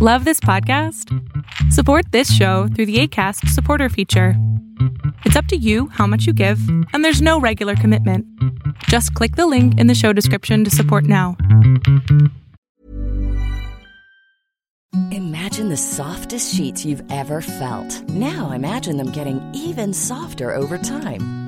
Love this podcast? Support this show through the ACAST supporter feature. It's up to you how much you give, and there's no regular commitment. Just click the link in the show description to support now. Imagine the softest sheets you've ever felt. Now imagine them getting even softer over time.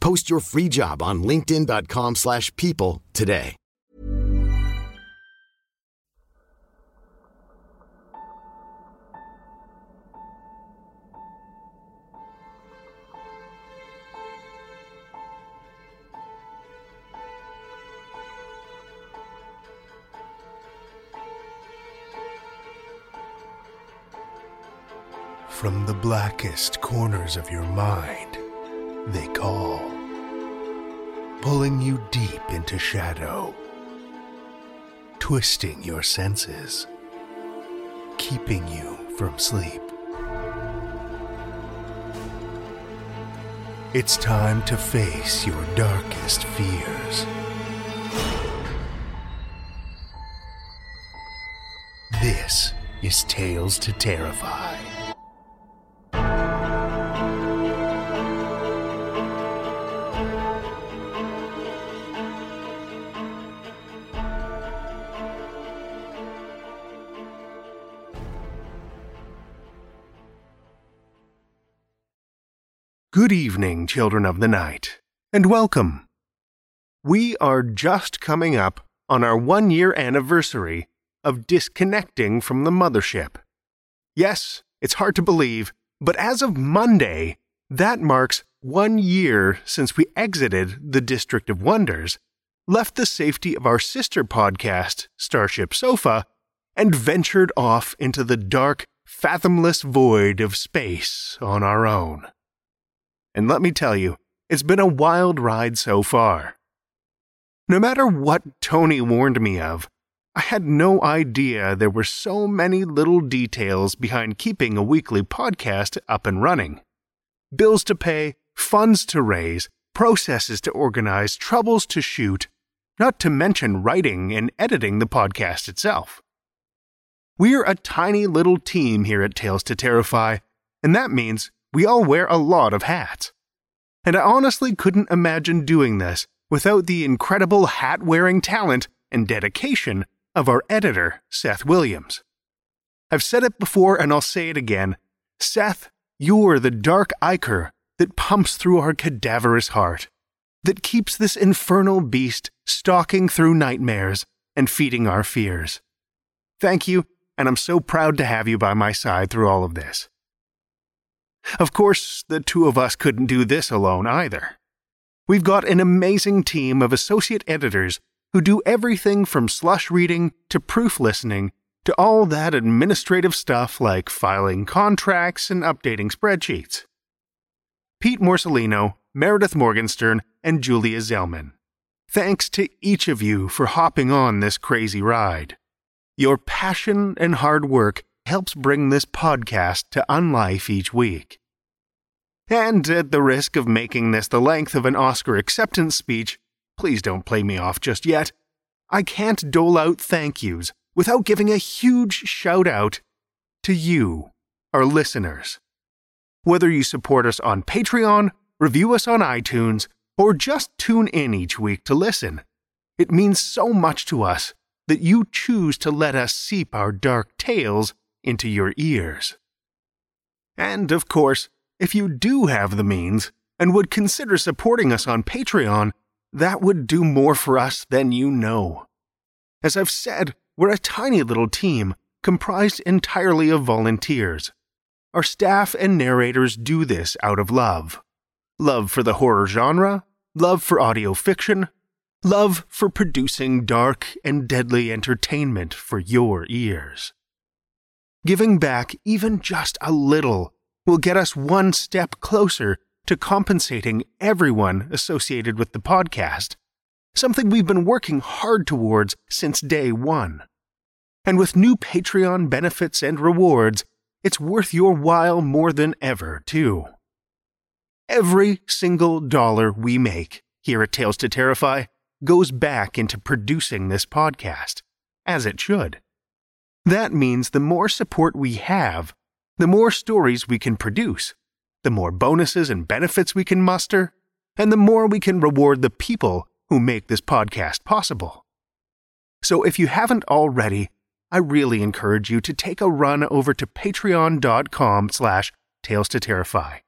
Post your free job on linkedin.com/people slash people today. From the blackest corners of your mind, they call, pulling you deep into shadow, twisting your senses, keeping you from sleep. It's time to face your darkest fears. This is Tales to Terrify. Good evening, children of the night, and welcome. We are just coming up on our one year anniversary of disconnecting from the mothership. Yes, it's hard to believe, but as of Monday, that marks one year since we exited the District of Wonders, left the safety of our sister podcast, Starship Sofa, and ventured off into the dark, fathomless void of space on our own. And let me tell you, it's been a wild ride so far. No matter what Tony warned me of, I had no idea there were so many little details behind keeping a weekly podcast up and running. Bills to pay, funds to raise, processes to organize, troubles to shoot, not to mention writing and editing the podcast itself. We're a tiny little team here at Tales to Terrify, and that means we all wear a lot of hats. And I honestly couldn't imagine doing this without the incredible hat wearing talent and dedication of our editor, Seth Williams. I've said it before and I'll say it again. Seth, you're the dark ichor that pumps through our cadaverous heart, that keeps this infernal beast stalking through nightmares and feeding our fears. Thank you, and I'm so proud to have you by my side through all of this. Of course, the two of us couldn't do this alone either. We've got an amazing team of associate editors who do everything from slush reading to proof listening to all that administrative stuff like filing contracts and updating spreadsheets. Pete Morcellino, Meredith Morgenstern, and Julia Zellman. Thanks to each of you for hopping on this crazy ride. Your passion and hard work helps bring this podcast to unlife each week. And at the risk of making this the length of an Oscar acceptance speech, please don't play me off just yet. I can't dole out thank yous without giving a huge shout out to you, our listeners. Whether you support us on Patreon, review us on iTunes, or just tune in each week to listen, it means so much to us that you choose to let us seep our dark tales into your ears. And of course, if you do have the means, and would consider supporting us on Patreon, that would do more for us than you know. As I've said, we're a tiny little team comprised entirely of volunteers. Our staff and narrators do this out of love love for the horror genre, love for audio fiction, love for producing dark and deadly entertainment for your ears. Giving back even just a little will get us one step closer to compensating everyone associated with the podcast, something we've been working hard towards since day one. And with new Patreon benefits and rewards, it's worth your while more than ever, too. Every single dollar we make here at Tales to Terrify goes back into producing this podcast, as it should. That means the more support we have, the more stories we can produce, the more bonuses and benefits we can muster, and the more we can reward the people who make this podcast possible. So if you haven't already, I really encourage you to take a run over to patreon.com slash tales to terrify.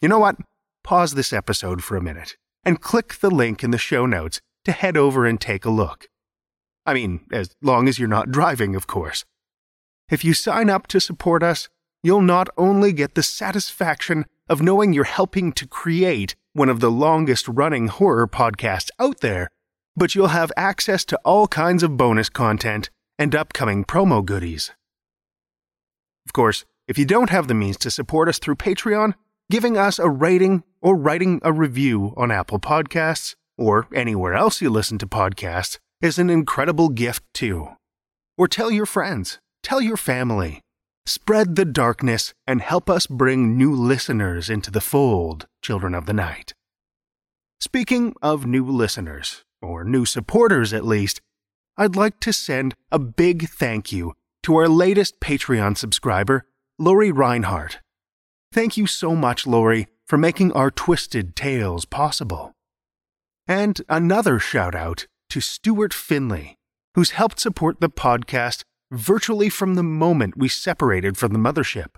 You know what? Pause this episode for a minute and click the link in the show notes to head over and take a look. I mean, as long as you're not driving, of course. If you sign up to support us, you'll not only get the satisfaction of knowing you're helping to create one of the longest running horror podcasts out there, but you'll have access to all kinds of bonus content and upcoming promo goodies. Of course, if you don't have the means to support us through Patreon, giving us a rating or writing a review on Apple Podcasts or anywhere else you listen to podcasts is an incredible gift too. Or tell your friends, tell your family. Spread the darkness and help us bring new listeners into the fold, children of the night. Speaking of new listeners, or new supporters at least, I'd like to send a big thank you to our latest Patreon subscriber, Lori Reinhardt. Thank you so much, Lori, for making our twisted tales possible. And another shout out to Stuart Finley, who's helped support the podcast virtually from the moment we separated from the mothership.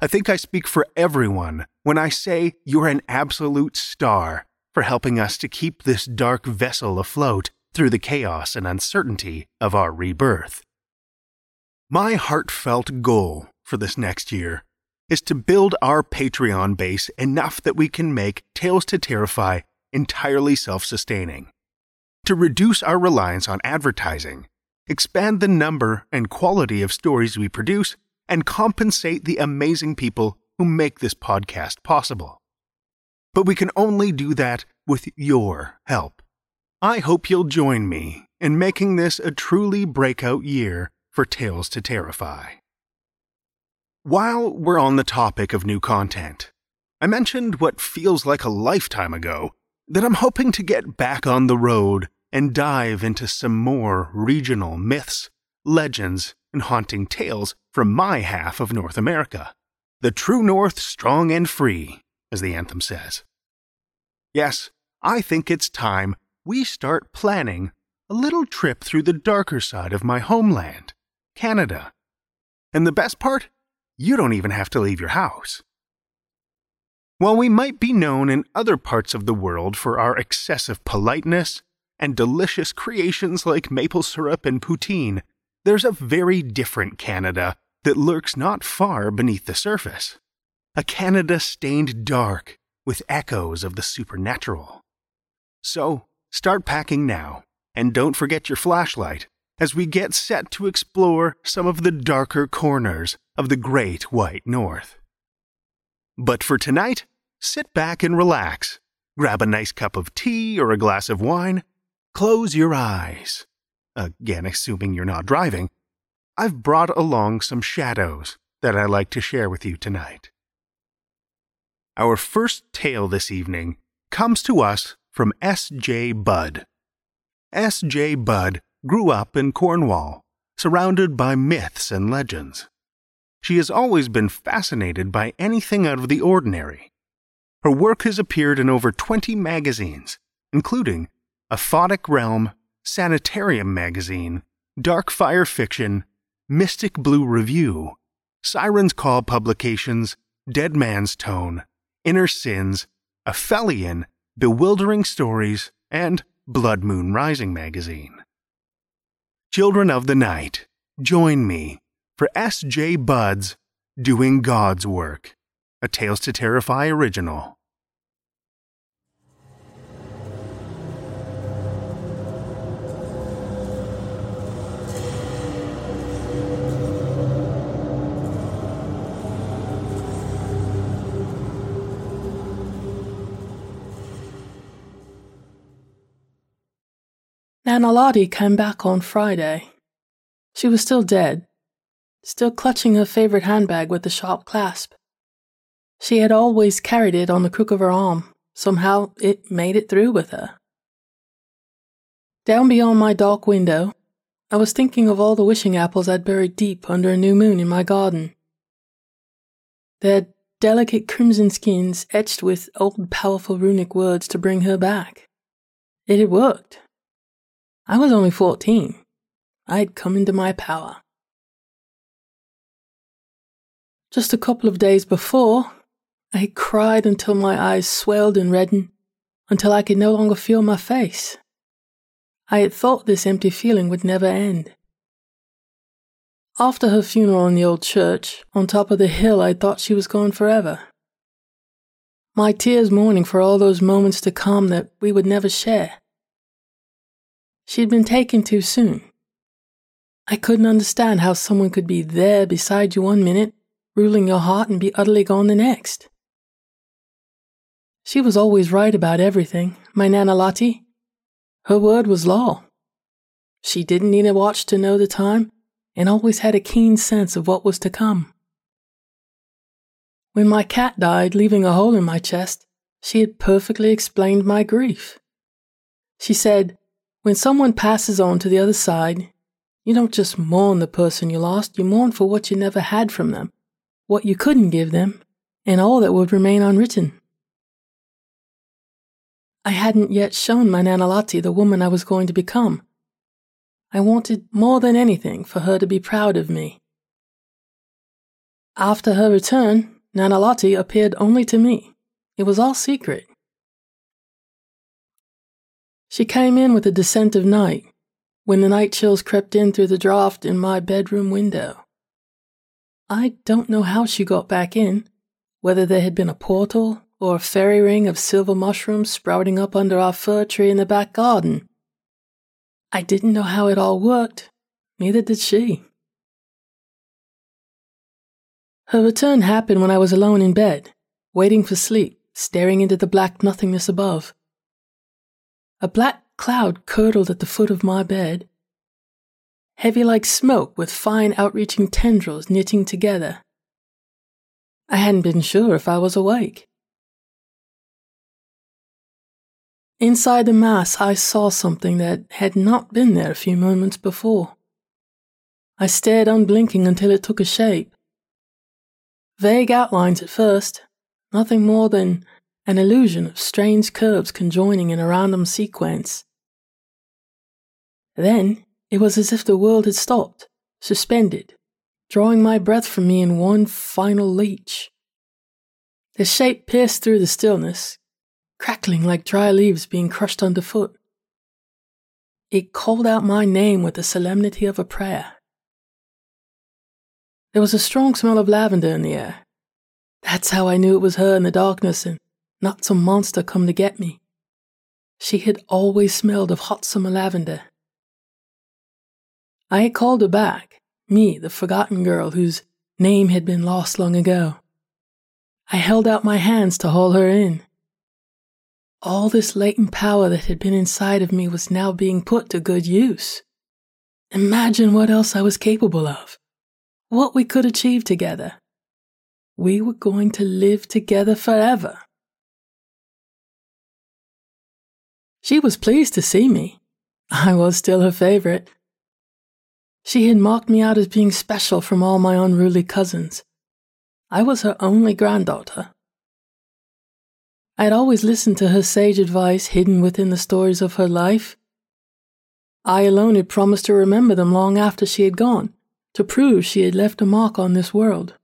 I think I speak for everyone when I say you're an absolute star for helping us to keep this dark vessel afloat through the chaos and uncertainty of our rebirth. My heartfelt goal for this next year is to build our Patreon base enough that we can make Tales to Terrify entirely self sustaining, to reduce our reliance on advertising, expand the number and quality of stories we produce, and compensate the amazing people who make this podcast possible. But we can only do that with your help. I hope you'll join me in making this a truly breakout year for Tales to Terrify. While we're on the topic of new content, I mentioned what feels like a lifetime ago that I'm hoping to get back on the road and dive into some more regional myths, legends, and haunting tales from my half of North America. The true North, strong and free, as the anthem says. Yes, I think it's time we start planning a little trip through the darker side of my homeland, Canada. And the best part? you don't even have to leave your house. While we might be known in other parts of the world for our excessive politeness and delicious creations like maple syrup and poutine, there's a very different Canada that lurks not far beneath the surface. A Canada stained dark with echoes of the supernatural. So, start packing now, and don't forget your flashlight as we get set to explore some of the darker corners of the Great White North. But for tonight, sit back and relax. Grab a nice cup of tea or a glass of wine. Close your eyes. Again, assuming you're not driving. I've brought along some shadows that I'd like to share with you tonight. Our first tale this evening comes to us from S.J. Budd. S.J. Budd grew up in Cornwall, surrounded by myths and legends. She has always been fascinated by anything out of the ordinary. Her work has appeared in over 20 magazines, including Aphotic Realm, Sanitarium Magazine, Dark Fire Fiction, Mystic Blue Review, Siren's Call Publications, Dead Man's Tome, Inner Sins, Aphelion, Bewildering Stories, and Blood Moon Rising magazine. Children of the Night, join me for S.J. Budd's Doing God's Work, a Tales to Terrify original. Nana Lottie came back on Friday. She was still dead, still clutching her favorite handbag with the sharp clasp. She had always carried it on the crook of her arm. Somehow it made it through with her. Down beyond my dark window, I was thinking of all the wishing apples I'd buried deep under a new moon in my garden. Their delicate crimson skins etched with old powerful runic words to bring her back. It had worked. I was only 14. I'd come into my power. Just a couple of days before, I had cried until my eyes swelled and reddened, until I could no longer feel my face. I had thought this empty feeling would never end. After her funeral in the old church, on top of the hill, I thought she was gone forever. My tears mourning for all those moments to come that we would never share. She'd been taken too soon. I couldn't understand how someone could be there beside you one minute, ruling your heart, and be utterly gone the next. She was always right about everything, my Nana Lottie. Her word was law. She didn't need a watch to know the time, and always had a keen sense of what was to come. When my cat died, leaving a hole in my chest, she had perfectly explained my grief. She said, when someone passes on to the other side, you don't just mourn the person you lost, you mourn for what you never had from them, what you couldn't give them, and all that would remain unwritten. I hadn't yet shown my Nana Lottie the woman I was going to become. I wanted more than anything for her to be proud of me. After her return, Nana Lottie appeared only to me. It was all secret. She came in with the descent of night, when the night chills crept in through the draught in my bedroom window. I don't know how she got back in, whether there had been a portal or a fairy ring of silver mushrooms sprouting up under our fir tree in the back garden. I didn't know how it all worked, neither did she. Her return happened when I was alone in bed, waiting for sleep, staring into the black nothingness above. A black cloud curdled at the foot of my bed, heavy like smoke with fine outreaching tendrils knitting together. I hadn't been sure if I was awake. Inside the mass, I saw something that had not been there a few moments before. I stared unblinking until it took a shape. Vague outlines at first, nothing more than an illusion of strange curves conjoining in a random sequence. Then it was as if the world had stopped, suspended, drawing my breath from me in one final leech. The shape pierced through the stillness, crackling like dry leaves being crushed underfoot. It called out my name with the solemnity of a prayer. There was a strong smell of lavender in the air. That's how I knew it was her in the darkness and not some monster come to get me. She had always smelled of hot summer lavender. I had called her back, me, the forgotten girl whose name had been lost long ago. I held out my hands to haul her in. All this latent power that had been inside of me was now being put to good use. Imagine what else I was capable of, what we could achieve together. We were going to live together forever. She was pleased to see me. I was still her favorite. She had marked me out as being special from all my unruly cousins. I was her only granddaughter. I had always listened to her sage advice hidden within the stories of her life. I alone had promised to remember them long after she had gone, to prove she had left a mark on this world.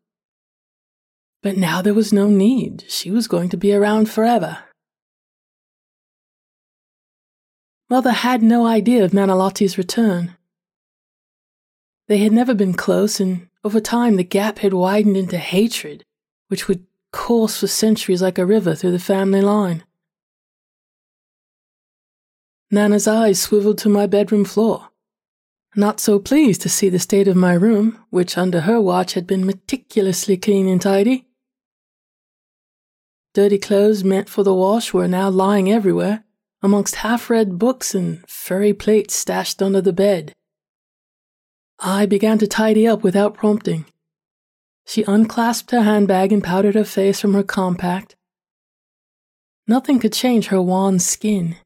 But now there was no need. She was going to be around forever, Mother had no idea of Nana return. They had never been close, and over time the gap had widened into hatred, which would course for centuries like a river through the family line. Nana's eyes swiveled to my bedroom floor, not so pleased to see the state of my room, which under her watch had been meticulously clean and tidy. Dirty clothes meant for the wash were now lying everywhere, amongst half read books and furry plates stashed under the bed. I began to tidy up without prompting. She unclasped her handbag and powdered her face from her compact. Nothing could change her wan skin.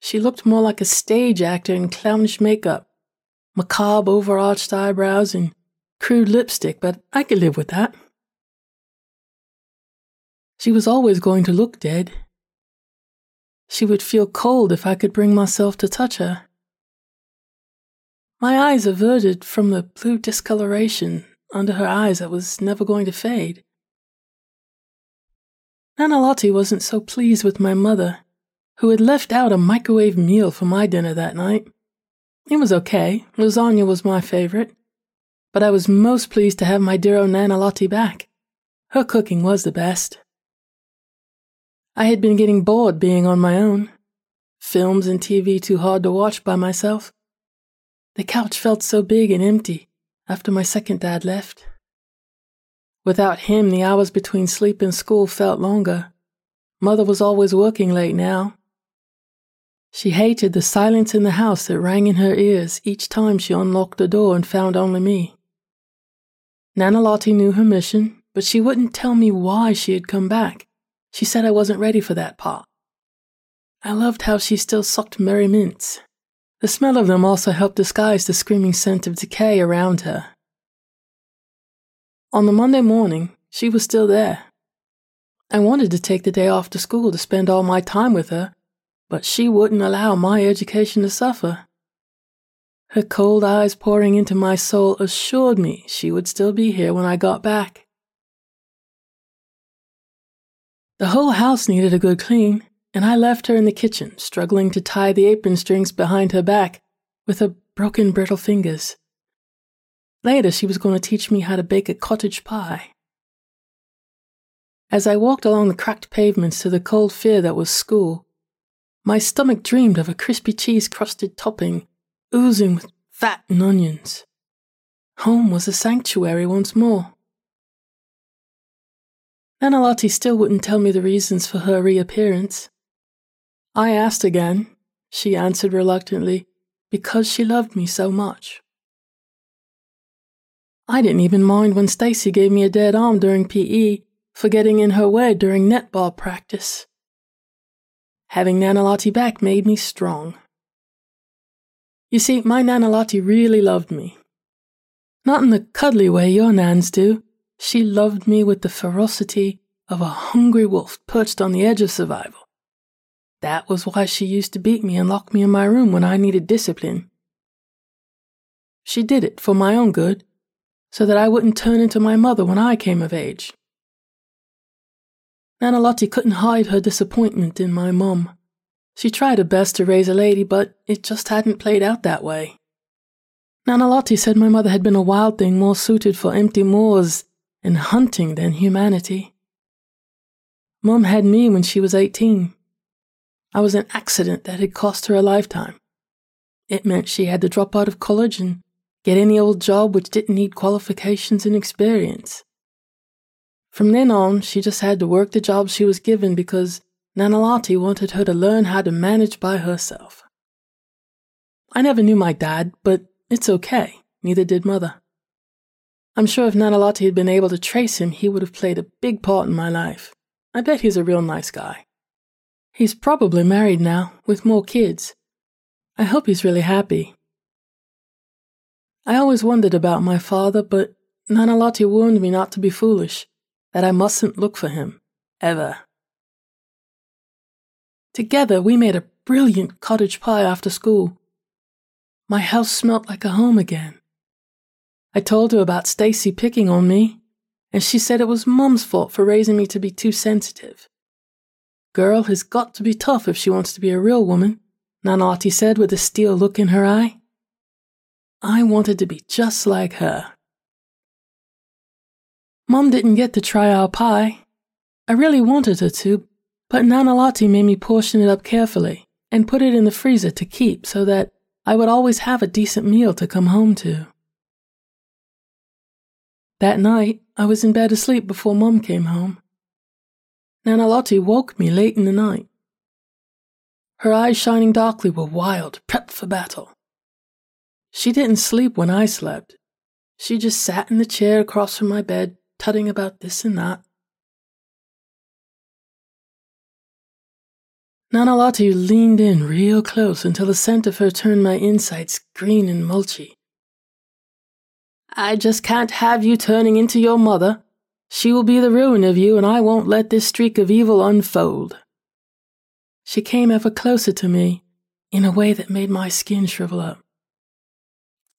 She looked more like a stage actor in clownish makeup, macabre overarched eyebrows, and crude lipstick, but I could live with that. She was always going to look dead, she would feel cold if I could bring myself to touch her. My eyes averted from the blue discoloration under her eyes that was never going to fade. Nana Lottie wasn't so pleased with my mother, who had left out a microwave meal for my dinner that night. It was okay, lasagna was my favorite, but I was most pleased to have my dear old Nana Lottie back. Her cooking was the best. I had been getting bored being on my own. Films and TV too hard to watch by myself. The couch felt so big and empty after my second dad left. Without him, the hours between sleep and school felt longer. Mother was always working late now. She hated the silence in the house that rang in her ears each time she unlocked the door and found only me. Nana Lottie knew her mission, but she wouldn't tell me why she had come back. She said I wasn't ready for that part. I loved how she still sucked Murray Mints. The smell of them also helped disguise the screaming scent of decay around her. On the Monday morning, she was still there. I wanted to take the day off to school to spend all my time with her, but she wouldn't allow my education to suffer. Her cold eyes pouring into my soul assured me she would still be here when I got back. The whole house needed a good clean, and I left her in the kitchen, struggling to tie the apron strings behind her back with her broken, brittle fingers. Later, she was going to teach me how to bake a cottage pie. As I walked along the cracked pavements to the cold fear that was school, my stomach dreamed of a crispy cheese crusted topping oozing with fat and onions. Home was a sanctuary once more. Nana still wouldn't tell me the reasons for her reappearance. I asked again. She answered reluctantly, because she loved me so much. I didn't even mind when Stacy gave me a dead arm during PE for getting in her way during netball practice. Having Nana Lottie back made me strong. You see, my Nana Lottie really loved me. Not in the cuddly way your nans do, she loved me with the ferocity of a hungry wolf perched on the edge of survival. That was why she used to beat me and lock me in my room when I needed discipline. She did it for my own good, so that I wouldn't turn into my mother when I came of age. Nana Lottie couldn't hide her disappointment in my mum. She tried her best to raise a lady, but it just hadn't played out that way. Nana Lottie said my mother had been a wild thing more suited for empty moors and hunting than humanity. Mum had me when she was 18. I was an accident that had cost her a lifetime. It meant she had to drop out of college and get any old job which didn't need qualifications and experience. From then on, she just had to work the job she was given because Nana Lottie wanted her to learn how to manage by herself. I never knew my dad, but it's okay, neither did mother. I'm sure if Nana had been able to trace him, he would have played a big part in my life. I bet he's a real nice guy. He's probably married now, with more kids. I hope he's really happy. I always wondered about my father, but Nana warned me not to be foolish, that I mustn't look for him, ever. Together, we made a brilliant cottage pie after school. My house smelt like a home again. I told her about Stacy picking on me, and she said it was Mum's fault for raising me to be too sensitive. Girl has got to be tough if she wants to be a real woman, Nana Lottie said with a steel look in her eye. I wanted to be just like her. Mom didn't get to try our pie. I really wanted her to, but Nana Lottie made me portion it up carefully and put it in the freezer to keep so that I would always have a decent meal to come home to. That night, I was in bed asleep before Mum came home. Nana Lottie woke me late in the night. Her eyes shining darkly were wild, prepped for battle. She didn't sleep when I slept. She just sat in the chair across from my bed, tutting about this and that. Nana Lottie leaned in real close until the scent of her turned my insides green and mulchy. I just can't have you turning into your mother. She will be the ruin of you, and I won't let this streak of evil unfold. She came ever closer to me in a way that made my skin shrivel up.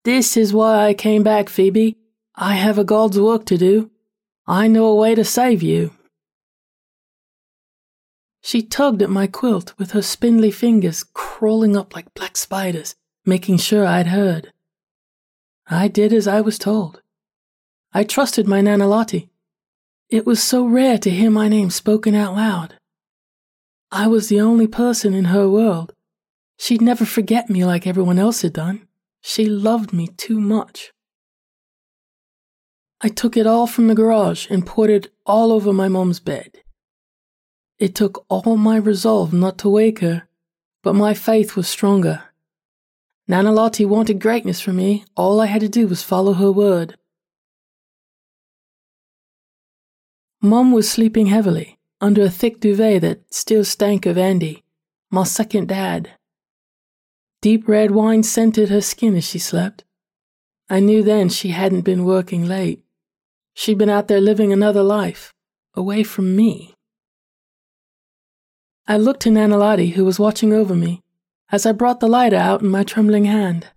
This is why I came back, Phoebe. I have a God's work to do. I know a way to save you. She tugged at my quilt with her spindly fingers crawling up like black spiders, making sure I'd heard. I did as I was told. I trusted my Nana Lottie. It was so rare to hear my name spoken out loud. I was the only person in her world. She'd never forget me like everyone else had done. She loved me too much. I took it all from the garage and poured it all over my mom's bed. It took all my resolve not to wake her, but my faith was stronger. Nana Lottie wanted greatness for me. All I had to do was follow her word. Mom was sleeping heavily under a thick duvet that still stank of Andy, my second dad. Deep red wine scented her skin as she slept. I knew then she hadn't been working late. She'd been out there living another life, away from me. I looked to Nana Lottie, who was watching over me, as I brought the lighter out in my trembling hand.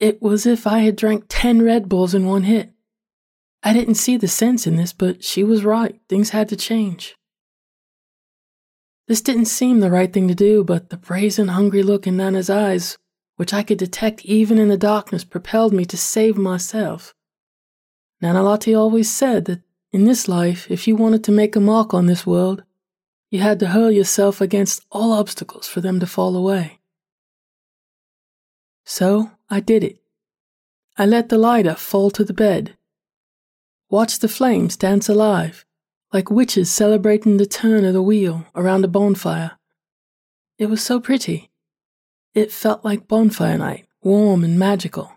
It was as if I had drank ten Red Bulls in one hit. I didn't see the sense in this, but she was right. Things had to change. This didn't seem the right thing to do, but the brazen, hungry look in Nana's eyes, which I could detect even in the darkness, propelled me to save myself. Nana Lottie always said that in this life, if you wanted to make a mark on this world, you had to hurl yourself against all obstacles for them to fall away. So I did it. I let the lighter fall to the bed, watched the flames dance alive, like witches celebrating the turn of the wheel around a bonfire. It was so pretty. It felt like bonfire night, warm and magical.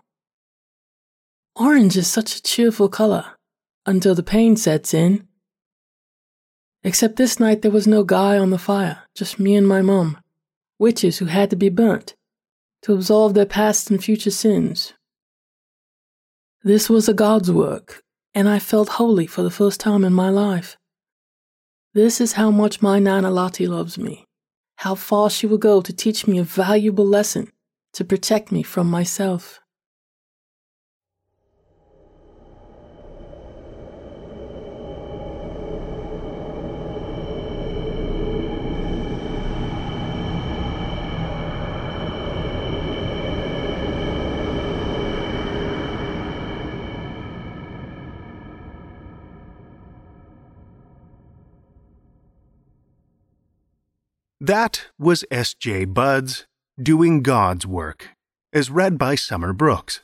Orange is such a cheerful color until the pain sets in Except this night there was no guy on the fire, just me and my mum, witches who had to be burnt to absolve their past and future sins. This was a God's work, and I felt holy for the first time in my life. This is how much my Nana Lottie loves me, how far she will go to teach me a valuable lesson to protect me from myself. That was S.J. Budd's doing God's work, as read by Summer Brooks.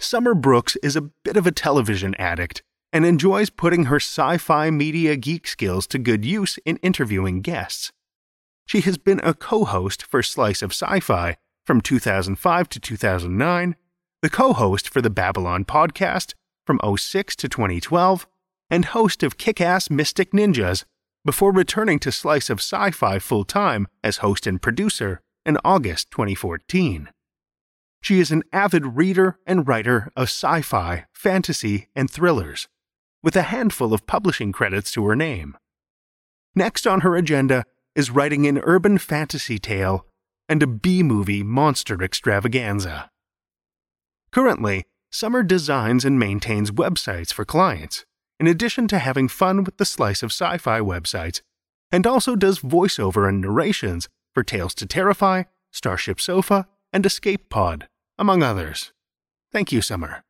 Summer Brooks is a bit of a television addict and enjoys putting her sci fi media geek skills to good use in interviewing guests. She has been a co host for Slice of Sci Fi from 2005 to 2009, the co host for the Babylon podcast from 06 to 2012, and host of Kick Ass Mystic Ninjas before returning to Slice of Sci Fi full time as host and producer in August 2014. She is an avid reader and writer of sci fi, fantasy, and thrillers, with a handful of publishing credits to her name. Next on her agenda is writing an urban fantasy tale and a B movie monster extravaganza. Currently, Summer designs and maintains websites for clients in addition to having fun with the Slice of Sci Fi websites, and also does voiceover and narrations for Tales to Terrify, Starship Sofa, and Escape Pod, among others. Thank you, Summer.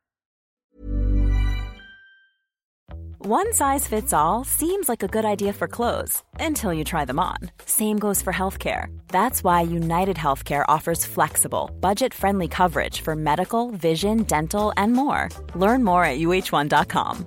One size fits all seems like a good idea for clothes until you try them on. Same goes for healthcare. That's why United Healthcare offers flexible, budget friendly coverage for medical, vision, dental, and more. Learn more at uh1.com.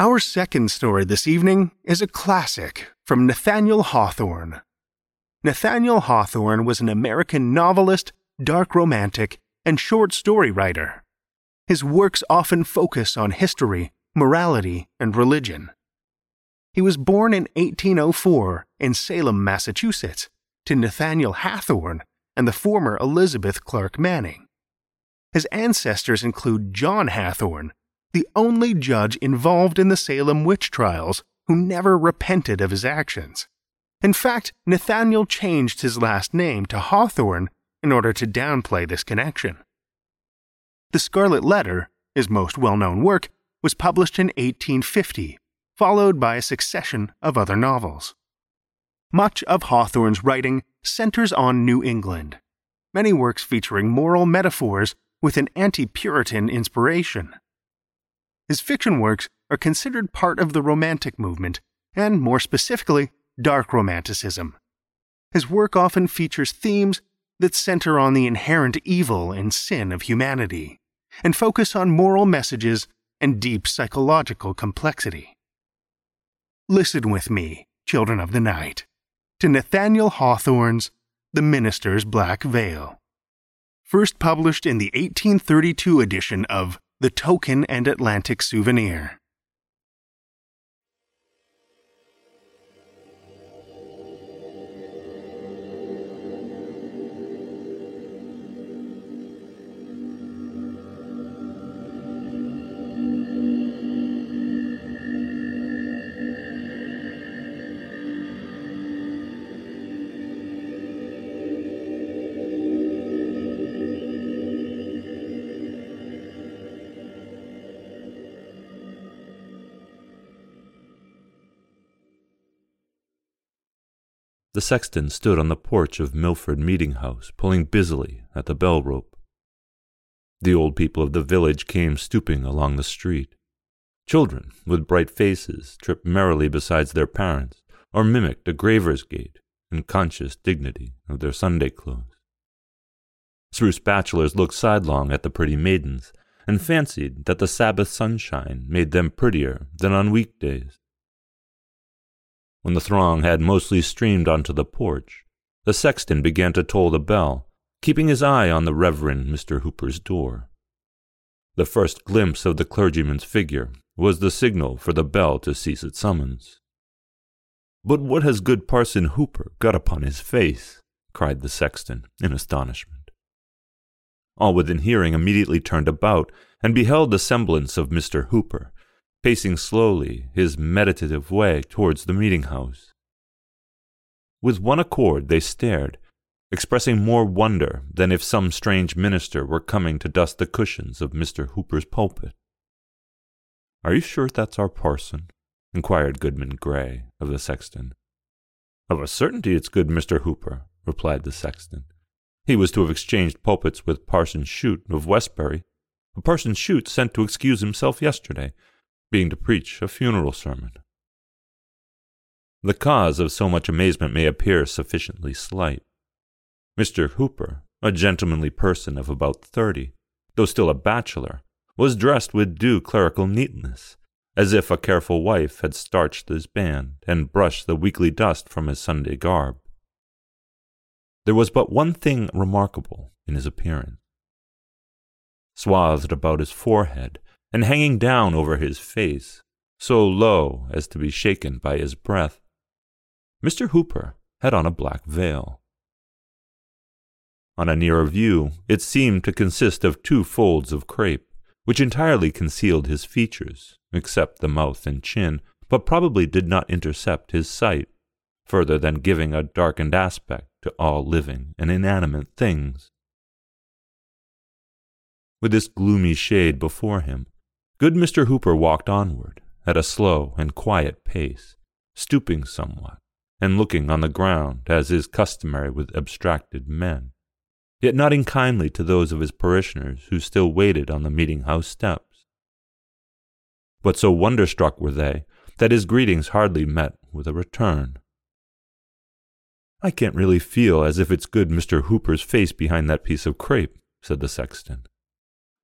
Our second story this evening is a classic from Nathaniel Hawthorne. Nathaniel Hawthorne was an American novelist, dark romantic, and short story writer. His works often focus on history, morality, and religion. He was born in 1804 in Salem, Massachusetts, to Nathaniel Hathorne and the former Elizabeth Clark Manning. His ancestors include John Hathorne, the only judge involved in the Salem witch trials who never repented of his actions. In fact, Nathaniel changed his last name to Hawthorne in order to downplay this connection. The Scarlet Letter, his most well known work, was published in 1850, followed by a succession of other novels. Much of Hawthorne's writing centers on New England, many works featuring moral metaphors with an anti Puritan inspiration. His fiction works are considered part of the Romantic movement, and more specifically, Dark Romanticism. His work often features themes that center on the inherent evil and sin of humanity, and focus on moral messages and deep psychological complexity. Listen with me, children of the night, to Nathaniel Hawthorne's The Minister's Black Veil. First published in the 1832 edition of The Token and Atlantic Souvenir. The sexton stood on the porch of Milford Meeting House, pulling busily at the bell rope. The old people of the village came stooping along the street. Children with bright faces tripped merrily beside their parents, or mimicked a graver's gait and conscious dignity of their Sunday clothes. Spruce bachelors looked sidelong at the pretty maidens, and fancied that the Sabbath sunshine made them prettier than on weekdays. When the throng had mostly streamed onto the porch, the sexton began to toll the bell, keeping his eye on the Reverend Mr. Hooper's door. The first glimpse of the clergyman's figure was the signal for the bell to cease its summons. But what has good Parson Hooper got upon his face? cried the sexton in astonishment. All within hearing immediately turned about and beheld the semblance of Mr. Hooper, pacing slowly his meditative way towards the meeting house. With one accord they stared, expressing more wonder than if some strange minister were coming to dust the cushions of Mr. Hooper's pulpit. Are you sure that's our parson? inquired Goodman Gray of the sexton. Of a certainty it's good Mr. Hooper, replied the sexton. He was to have exchanged pulpits with Parson Shute of Westbury. A Parson Shute sent to excuse himself yesterday, being to preach a funeral sermon. the cause of so much amazement may appear sufficiently slight. Mr. Hooper, a gentlemanly person of about thirty, though still a bachelor, was dressed with due clerical neatness, as if a careful wife had starched his band and brushed the weekly dust from his Sunday garb. There was but one thing remarkable in his appearance. Swathed about his forehead and hanging down over his face, so low as to be shaken by his breath, Mr. Hooper had on a black veil. On a nearer view, it seemed to consist of two folds of crape, which entirely concealed his features, except the mouth and chin, but probably did not intercept his sight, further than giving a darkened aspect to all living and inanimate things. With this gloomy shade before him, good Mr. Hooper walked onward at a slow and quiet pace, stooping somewhat, and looking on the ground as is customary with abstracted men yet nodding kindly to those of his parishioners who still waited on the meeting house steps. But so wonderstruck were they that his greetings hardly met with a return. I can't really feel as if it's good Mr. Hooper's face behind that piece of crape, said the sexton.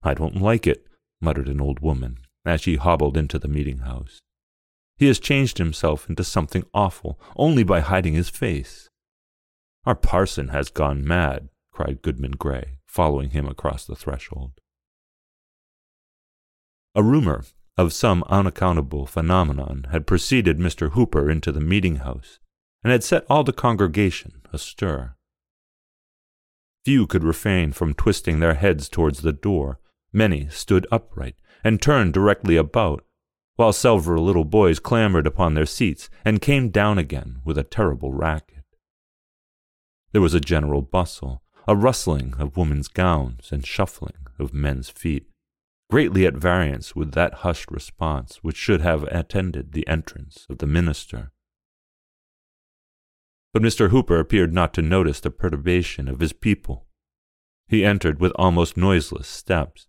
I don't like it, muttered an old woman, as she hobbled into the meeting house. He has changed himself into something awful only by hiding his face. Our parson has gone mad, cried Goodman Gray, following him across the threshold. A rumor of some unaccountable phenomenon had preceded Mr. Hooper into the meeting house, and had set all the congregation astir. Few could refrain from twisting their heads towards the door. Many stood upright and turned directly about, while several little boys clambered upon their seats and came down again with a terrible racket. There was a general bustle, a rustling of women's gowns and shuffling of men's feet, greatly at variance with that hushed response which should have attended the entrance of the minister. But Mr. Hooper appeared not to notice the perturbation of his people. He entered with almost noiseless steps,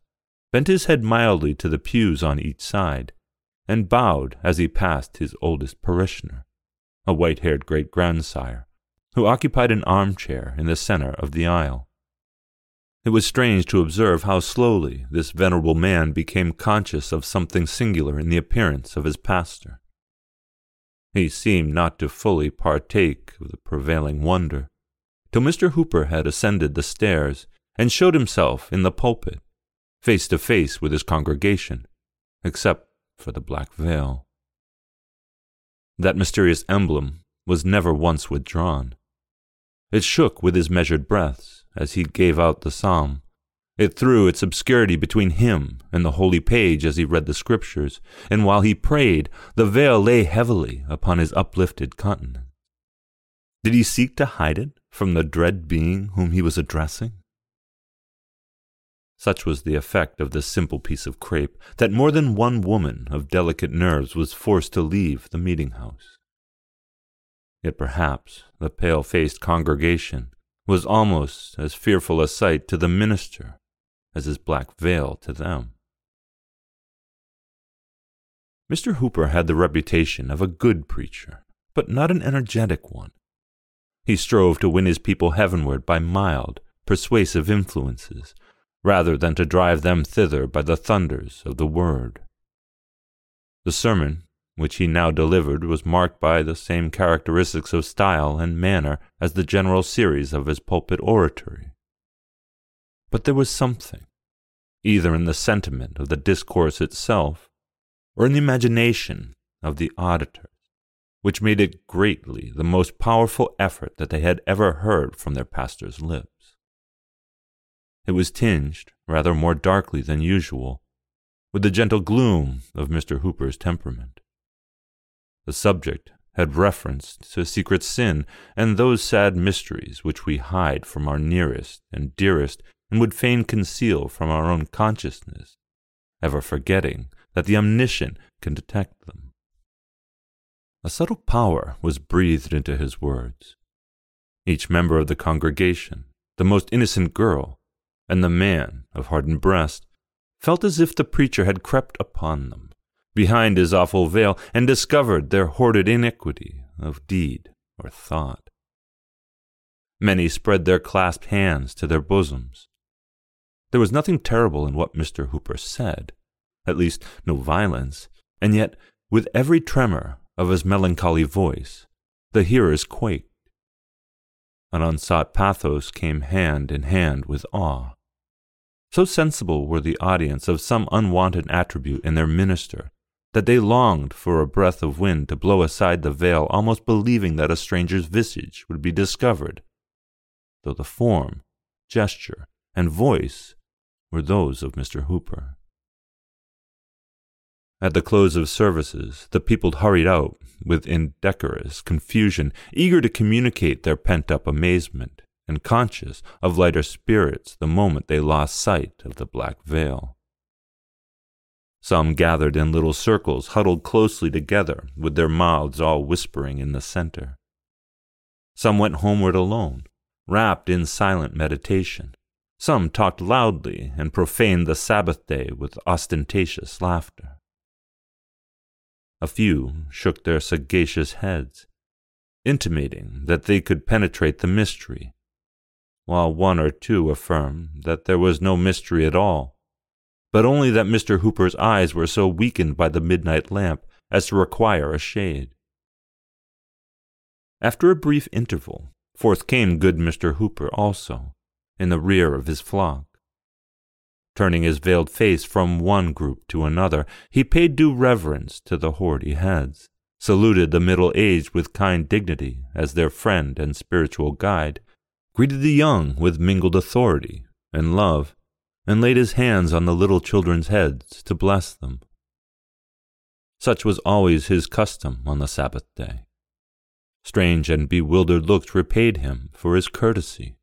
bent his head mildly to the pews on each side, and bowed as he passed his oldest parishioner, a white haired great grandsire, who occupied an armchair in the center of the aisle. It was strange to observe how slowly this venerable man became conscious of something singular in the appearance of his pastor. He seemed not to fully partake of the prevailing wonder, till Mr. Hooper had ascended the stairs and showed himself in the pulpit, face to face with his congregation, except for the black veil. That mysterious emblem was never once withdrawn. It shook with his measured breaths as he gave out the psalm. It threw its obscurity between him and the holy page as he read the scriptures, and while he prayed, the veil lay heavily upon his uplifted countenance. Did he seek to hide it from the dread being whom he was addressing? Such was the effect of this simple piece of crape that more than one woman of delicate nerves was forced to leave the meeting house. Yet perhaps the pale faced congregation was almost as fearful a sight to the minister as his black veil to them. Mr. Hooper had the reputation of a good preacher, but not an energetic one. He strove to win his people heavenward by mild, persuasive influences, rather than to drive them thither by the thunders of the word. The sermon which he now delivered was marked by the same characteristics of style and manner as the general series of his pulpit oratory. But there was something, either in the sentiment of the discourse itself, or in the imagination of the auditors, which made it greatly the most powerful effort that they had ever heard from their pastor's lips. It was tinged rather more darkly than usual with the gentle gloom of Mr. Hooper's temperament. The subject had reference to secret sin and those sad mysteries which we hide from our nearest and dearest and would fain conceal from our own consciousness, ever forgetting that the omniscient can detect them. A subtle power was breathed into his words. Each member of the congregation, the most innocent girl, and the man of hardened breast, felt as if the preacher had crept upon them behind his awful veil and discovered their hoarded iniquity of deed or thought. Many spread their clasped hands to their bosoms. There was nothing terrible in what Mr. Hooper said, at least no violence, and yet, with every tremor of his melancholy voice, the hearers quaked. An unsought pathos came hand in hand with awe. So sensible were the audience of some unwanted attribute in their minister that they longed for a breath of wind to blow aside the veil, almost believing that a stranger's visage would be discovered, though the form, gesture, and voice were those of Mr. Hooper. At the close of services, the people hurried out with indecorous confusion, eager to communicate their pent up amazement, and conscious of lighter spirits the moment they lost sight of the black veil. Some gathered in little circles, huddled closely together, with their mouths all whispering in the center. Some went homeward alone, wrapped in silent meditation. Some talked loudly and profaned the Sabbath day with ostentatious laughter. A few shook their sagacious heads, intimating that they could penetrate the mystery, while one or two affirmed that there was no mystery at all, but only that Mr. Hooper's eyes were so weakened by the midnight lamp as to require a shade. After a brief interval, forth came good Mr. Hooper also, in the rear of his flock. Turning his veiled face from one group to another, he paid due reverence to the hoary heads, saluted the middle aged with kind dignity as their friend and spiritual guide, greeted the young with mingled authority and love, and laid his hands on the little children's heads to bless them. Such was always his custom on the Sabbath day. Strange and bewildered looks repaid him for his courtesy.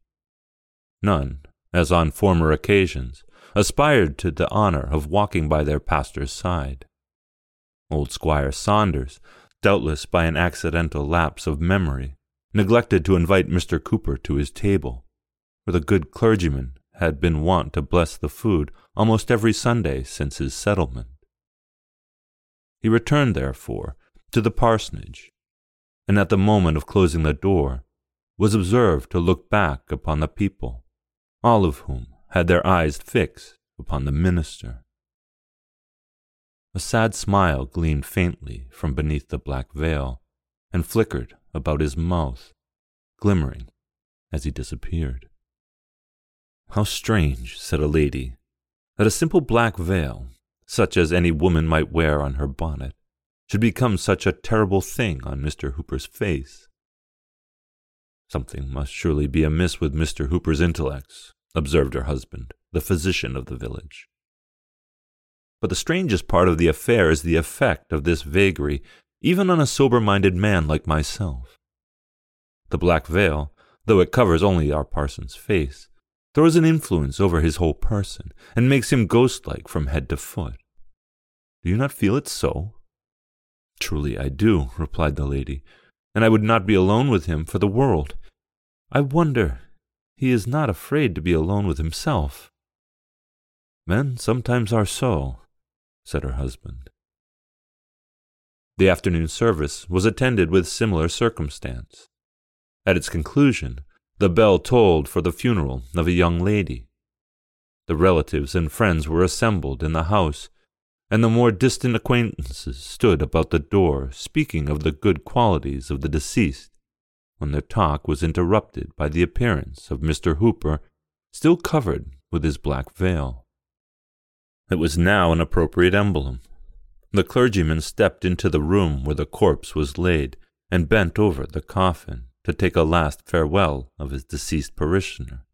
None, as on former occasions, aspired to the honor of walking by their pastor's side. Old Squire Saunders, doubtless by an accidental lapse of memory, neglected to invite Mr. Hooper to his table, where the good clergyman had been wont to bless the food almost every Sunday since his settlement. He returned, therefore, to the parsonage, and at the moment of closing the door, was observed to look back upon the people, all of whom had their eyes fixed upon the minister. A sad smile gleamed faintly from beneath the black veil and flickered about his mouth, glimmering as he disappeared. How strange, said a lady, that a simple black veil, such as any woman might wear on her bonnet, should become such a terrible thing on Mr. Hooper's face. Something must surely be amiss with Mr. Hooper's intellects, observed her husband, the physician of the village. But the strangest part of the affair is the effect of this vagary even on a sober minded man like myself. The black veil, though it covers only our parson's face, throws an influence over his whole person and makes him ghost like from head to foot. Do you not feel it so? Truly I do, replied the lady, and I would not be alone with him for the world. I wonder he is not afraid to be alone with himself. Men sometimes are so, said her husband. The afternoon service was attended with similar circumstance. At its conclusion, the bell tolled for the funeral of a young lady. The relatives and friends were assembled in the house, and the more distant acquaintances stood about the door speaking of the good qualities of the deceased when their talk was interrupted by the appearance of Mr. Hooper, still covered with his black veil. It was now an appropriate emblem. The clergyman stepped into the room where the corpse was laid and bent over the coffin to take a last farewell of his deceased parishioner.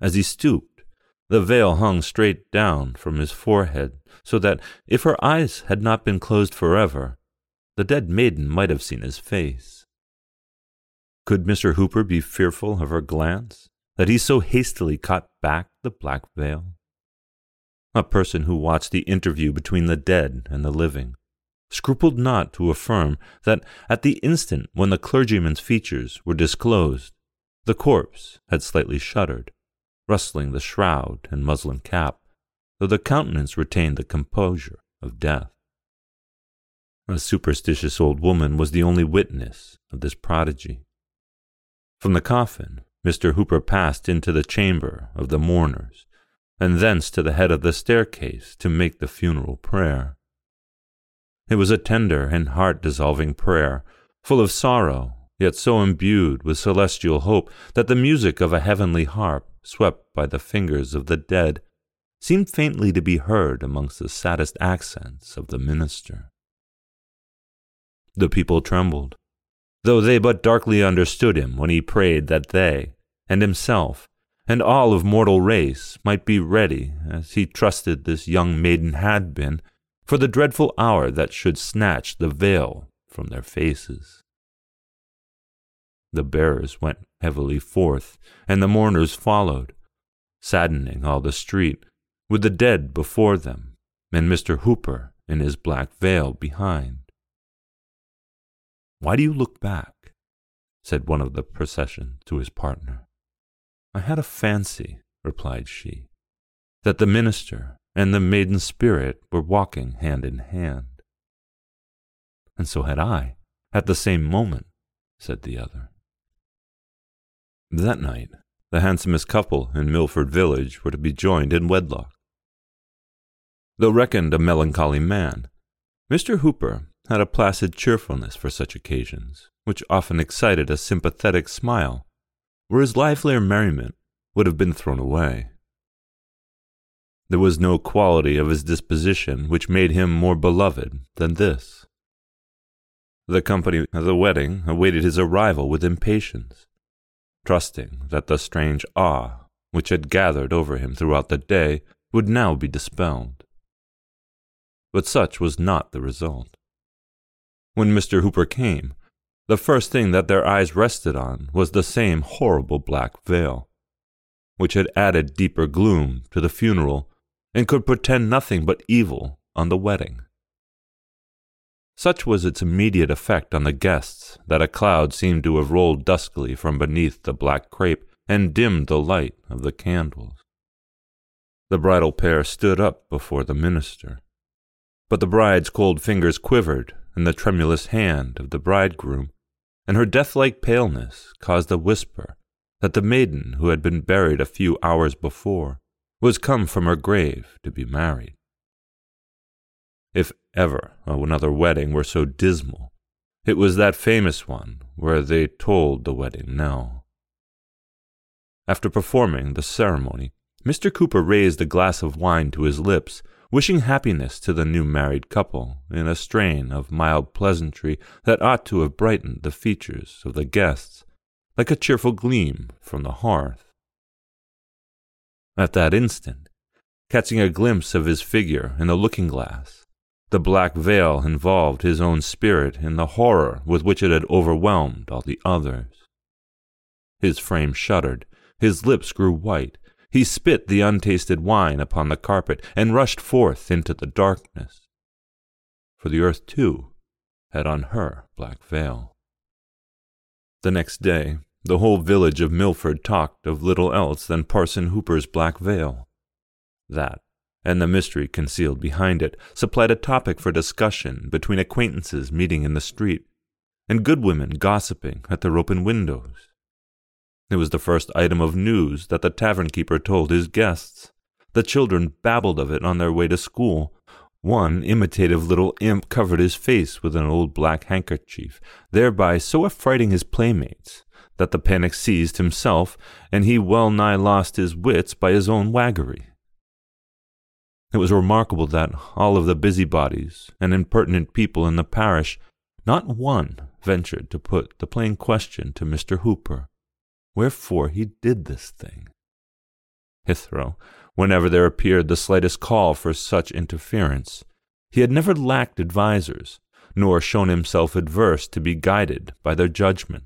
As he stooped, the veil hung straight down from his forehead, so that if her eyes had not been closed forever, the dead maiden might have seen his face. Could Mr. Hooper be fearful of her glance, that he so hastily caught back the black veil? A person who watched the interview between the dead and the living scrupled not to affirm that at the instant when the clergyman's features were disclosed, the corpse had slightly shuddered, rustling the shroud and muslin cap, though the countenance retained the composure of death. A superstitious old woman was the only witness of this prodigy. From the coffin, Mr. Hooper passed into the chamber of the mourners, and thence to the head of the staircase to make the funeral prayer. It was a tender and heart dissolving prayer, full of sorrow, yet so imbued with celestial hope that the music of a heavenly harp, swept by the fingers of the dead, seemed faintly to be heard amongst the saddest accents of the minister. The people trembled, though they but darkly understood him when he prayed that they, and himself, and all of mortal race might be ready, as he trusted this young maiden had been, for the dreadful hour that should snatch the veil from their faces. The bearers went heavily forth, and the mourners followed, saddening all the street, with the dead before them, and Mr. Hooper in his black veil behind. Why do you look back? said one of the procession to his partner. I had a fancy, replied she, that the minister and the maiden spirit were walking hand in hand. And so had I, at the same moment, said the other. That night, the handsomest couple in Milford village were to be joined in wedlock. Though reckoned a melancholy man, Mr. Hooper had a placid cheerfulness for such occasions, which often excited a sympathetic smile where his livelier merriment would have been thrown away. There was no quality of his disposition which made him more beloved than this. The company at the wedding awaited his arrival with impatience, trusting that the strange awe which had gathered over him throughout the day would now be dispelled. But such was not the result. When Mr. Hooper came, the first thing that their eyes rested on was the same horrible black veil, which had added deeper gloom to the funeral and could portend nothing but evil on the wedding. Such was its immediate effect on the guests that a cloud seemed to have rolled duskily from beneath the black crape and dimmed the light of the candles. The bridal pair stood up before the minister, but the bride's cold fingers quivered in the tremulous hand of the bridegroom and her death-like paleness caused a whisper that the maiden who had been buried a few hours before was come from her grave to be married. If ever another wedding were so dismal, it was that famous one where they tolled the wedding knell. After performing the ceremony, Mr. Hooper raised a glass of wine to his lips wishing happiness to the new married couple in a strain of mild pleasantry that ought to have brightened the features of the guests like a cheerful gleam from the hearth. At that instant, catching a glimpse of his figure in the looking glass, the black veil involved his own spirit in the horror with which it had overwhelmed all the others. His frame shuddered, his lips grew white, he spit the untasted wine upon the carpet and rushed forth into the darkness. For the earth, too, had on her black veil. The next day, the whole village of Milford talked of little else than Parson Hooper's black veil. That, and the mystery concealed behind it, supplied a topic for discussion between acquaintances meeting in the street, and good women gossiping at their open windows. It was the first item of news that the tavern keeper told his guests. The children babbled of it on their way to school. One imitative little imp covered his face with an old black handkerchief, thereby so affrighting his playmates that the panic seized himself, and he well nigh lost his wits by his own waggery. It was remarkable that all of the busybodies and impertinent people in the parish, not one ventured to put the plain question to Mr. Hooper wherefore he did this thing. Hithro, whenever there appeared the slightest call for such interference, he had never lacked advisers, nor shown himself adverse to be guided by their judgment.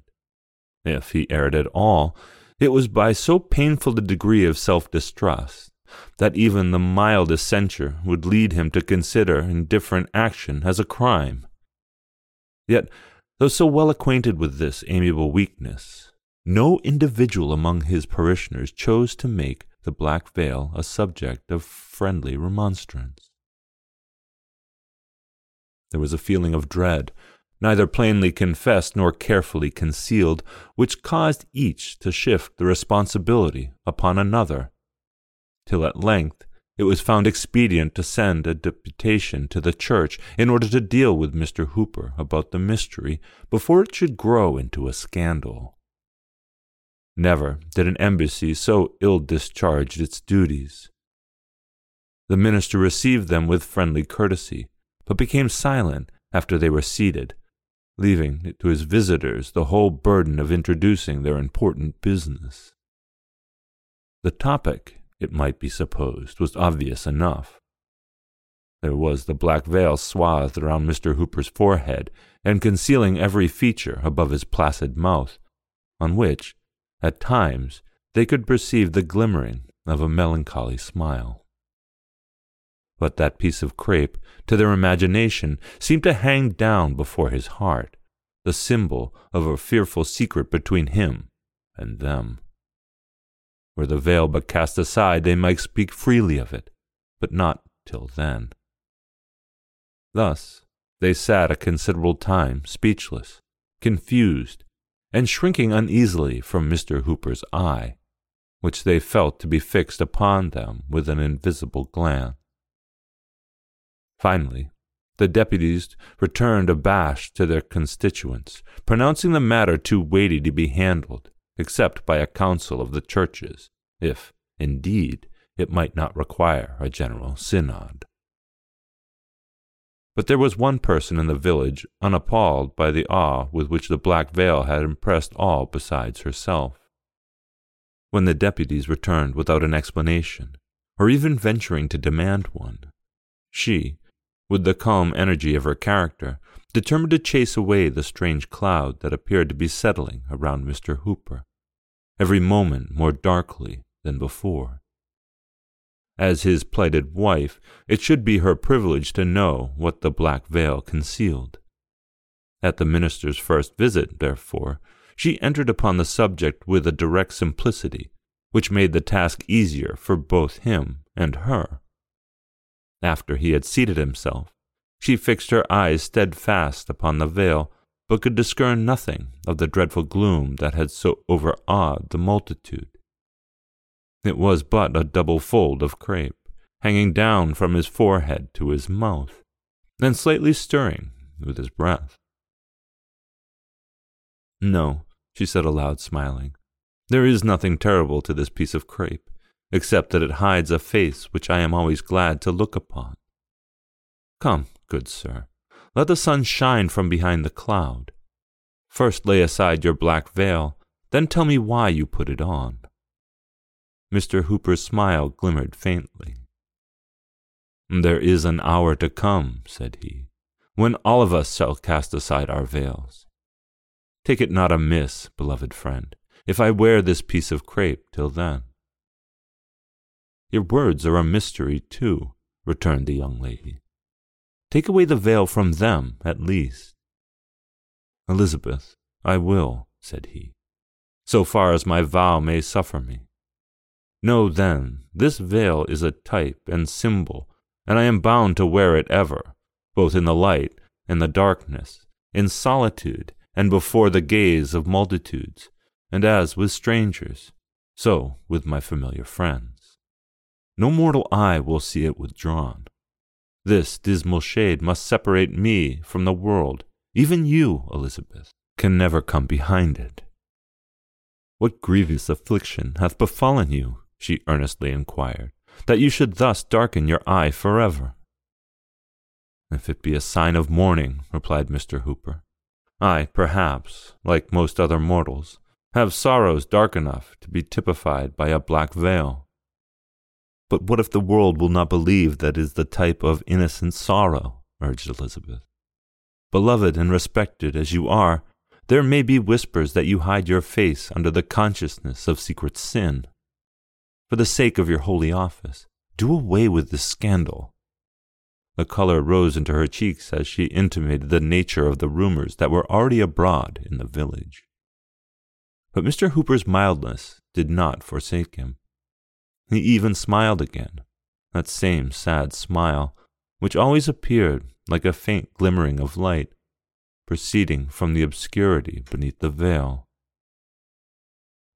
If he erred at all, it was by so painful a degree of self distrust that even the mildest censure would lead him to consider indifferent action as a crime. Yet, though so well acquainted with this amiable weakness, no individual among his parishioners chose to make the black veil a subject of friendly remonstrance. There was a feeling of dread, neither plainly confessed nor carefully concealed, which caused each to shift the responsibility upon another, till at length it was found expedient to send a deputation to the church in order to deal with Mr. Hooper about the mystery before it should grow into a scandal. Never did an embassy so ill discharge its duties. The minister received them with friendly courtesy, but became silent after they were seated, leaving to his visitors the whole burden of introducing their important business. The topic, it might be supposed, was obvious enough. There was the black veil swathed around Mr. Hooper's forehead and concealing every feature above his placid mouth, on which, at times, they could perceive the glimmering of a melancholy smile. But that piece of crape, to their imagination, seemed to hang down before his heart, the symbol of a fearful secret between him and them. Were the veil but cast aside, they might speak freely of it, but not till then. Thus they sat a considerable time speechless, confused, and shrinking uneasily from Mr. Hooper's eye, which they felt to be fixed upon them with an invisible glance. Finally, the deputies returned abashed to their constituents, pronouncing the matter too weighty to be handled, except by a council of the churches, if, indeed, it might not require a general synod. But there was one person in the village unappalled by the awe with which the black veil had impressed all besides herself. When the deputies returned without an explanation, or even venturing to demand one, she, with the calm energy of her character, determined to chase away the strange cloud that appeared to be settling around Mr. Hooper, every moment more darkly than before. As his plighted wife, it should be her privilege to know what the black veil concealed. At the minister's first visit, therefore, she entered upon the subject with a direct simplicity which made the task easier for both him and her. After he had seated himself, she fixed her eyes steadfast upon the veil, but could discern nothing of the dreadful gloom that had so overawed the multitude. It was but a double fold of crape, hanging down from his forehead to his mouth, and slightly stirring with his breath. No, she said aloud, smiling. There is nothing terrible to this piece of crape, except that it hides a face which I am always glad to look upon. Come, good sir, let the sun shine from behind the cloud. First lay aside your black veil, then tell me why you put it on. Mr. Hooper's smile glimmered faintly. There is an hour to come, said he, when all of us shall cast aside our veils. Take it not amiss, beloved friend, if I wear this piece of crape till then. Your words are a mystery, too, returned the young lady. Take away the veil from them, at least. Elizabeth, I will, said he, so far as my vow may suffer me. Know then, this veil is a type and symbol, and I am bound to wear it ever, both in the light and the darkness, in solitude and before the gaze of multitudes, and as with strangers, so with my familiar friends. No mortal eye will see it withdrawn. This dismal shade must separate me from the world. Even you, Elizabeth, can never come behind it. What grievous affliction hath befallen you? She earnestly inquired, that you should thus darken your eye forever? If it be a sign of mourning, replied Mr. Hooper, I, perhaps, like most other mortals, have sorrows dark enough to be typified by a black veil. But what if the world will not believe that is the type of innocent sorrow? urged Elizabeth. Beloved and respected as you are, there may be whispers that you hide your face under the consciousness of secret sin for the sake of your holy office, do away with this scandal. The color rose into her cheeks as she intimated the nature of the rumors that were already abroad in the village. But Mr. Hooper's mildness did not forsake him. He even smiled again, that same sad smile, which always appeared like a faint glimmering of light, proceeding from the obscurity beneath the veil.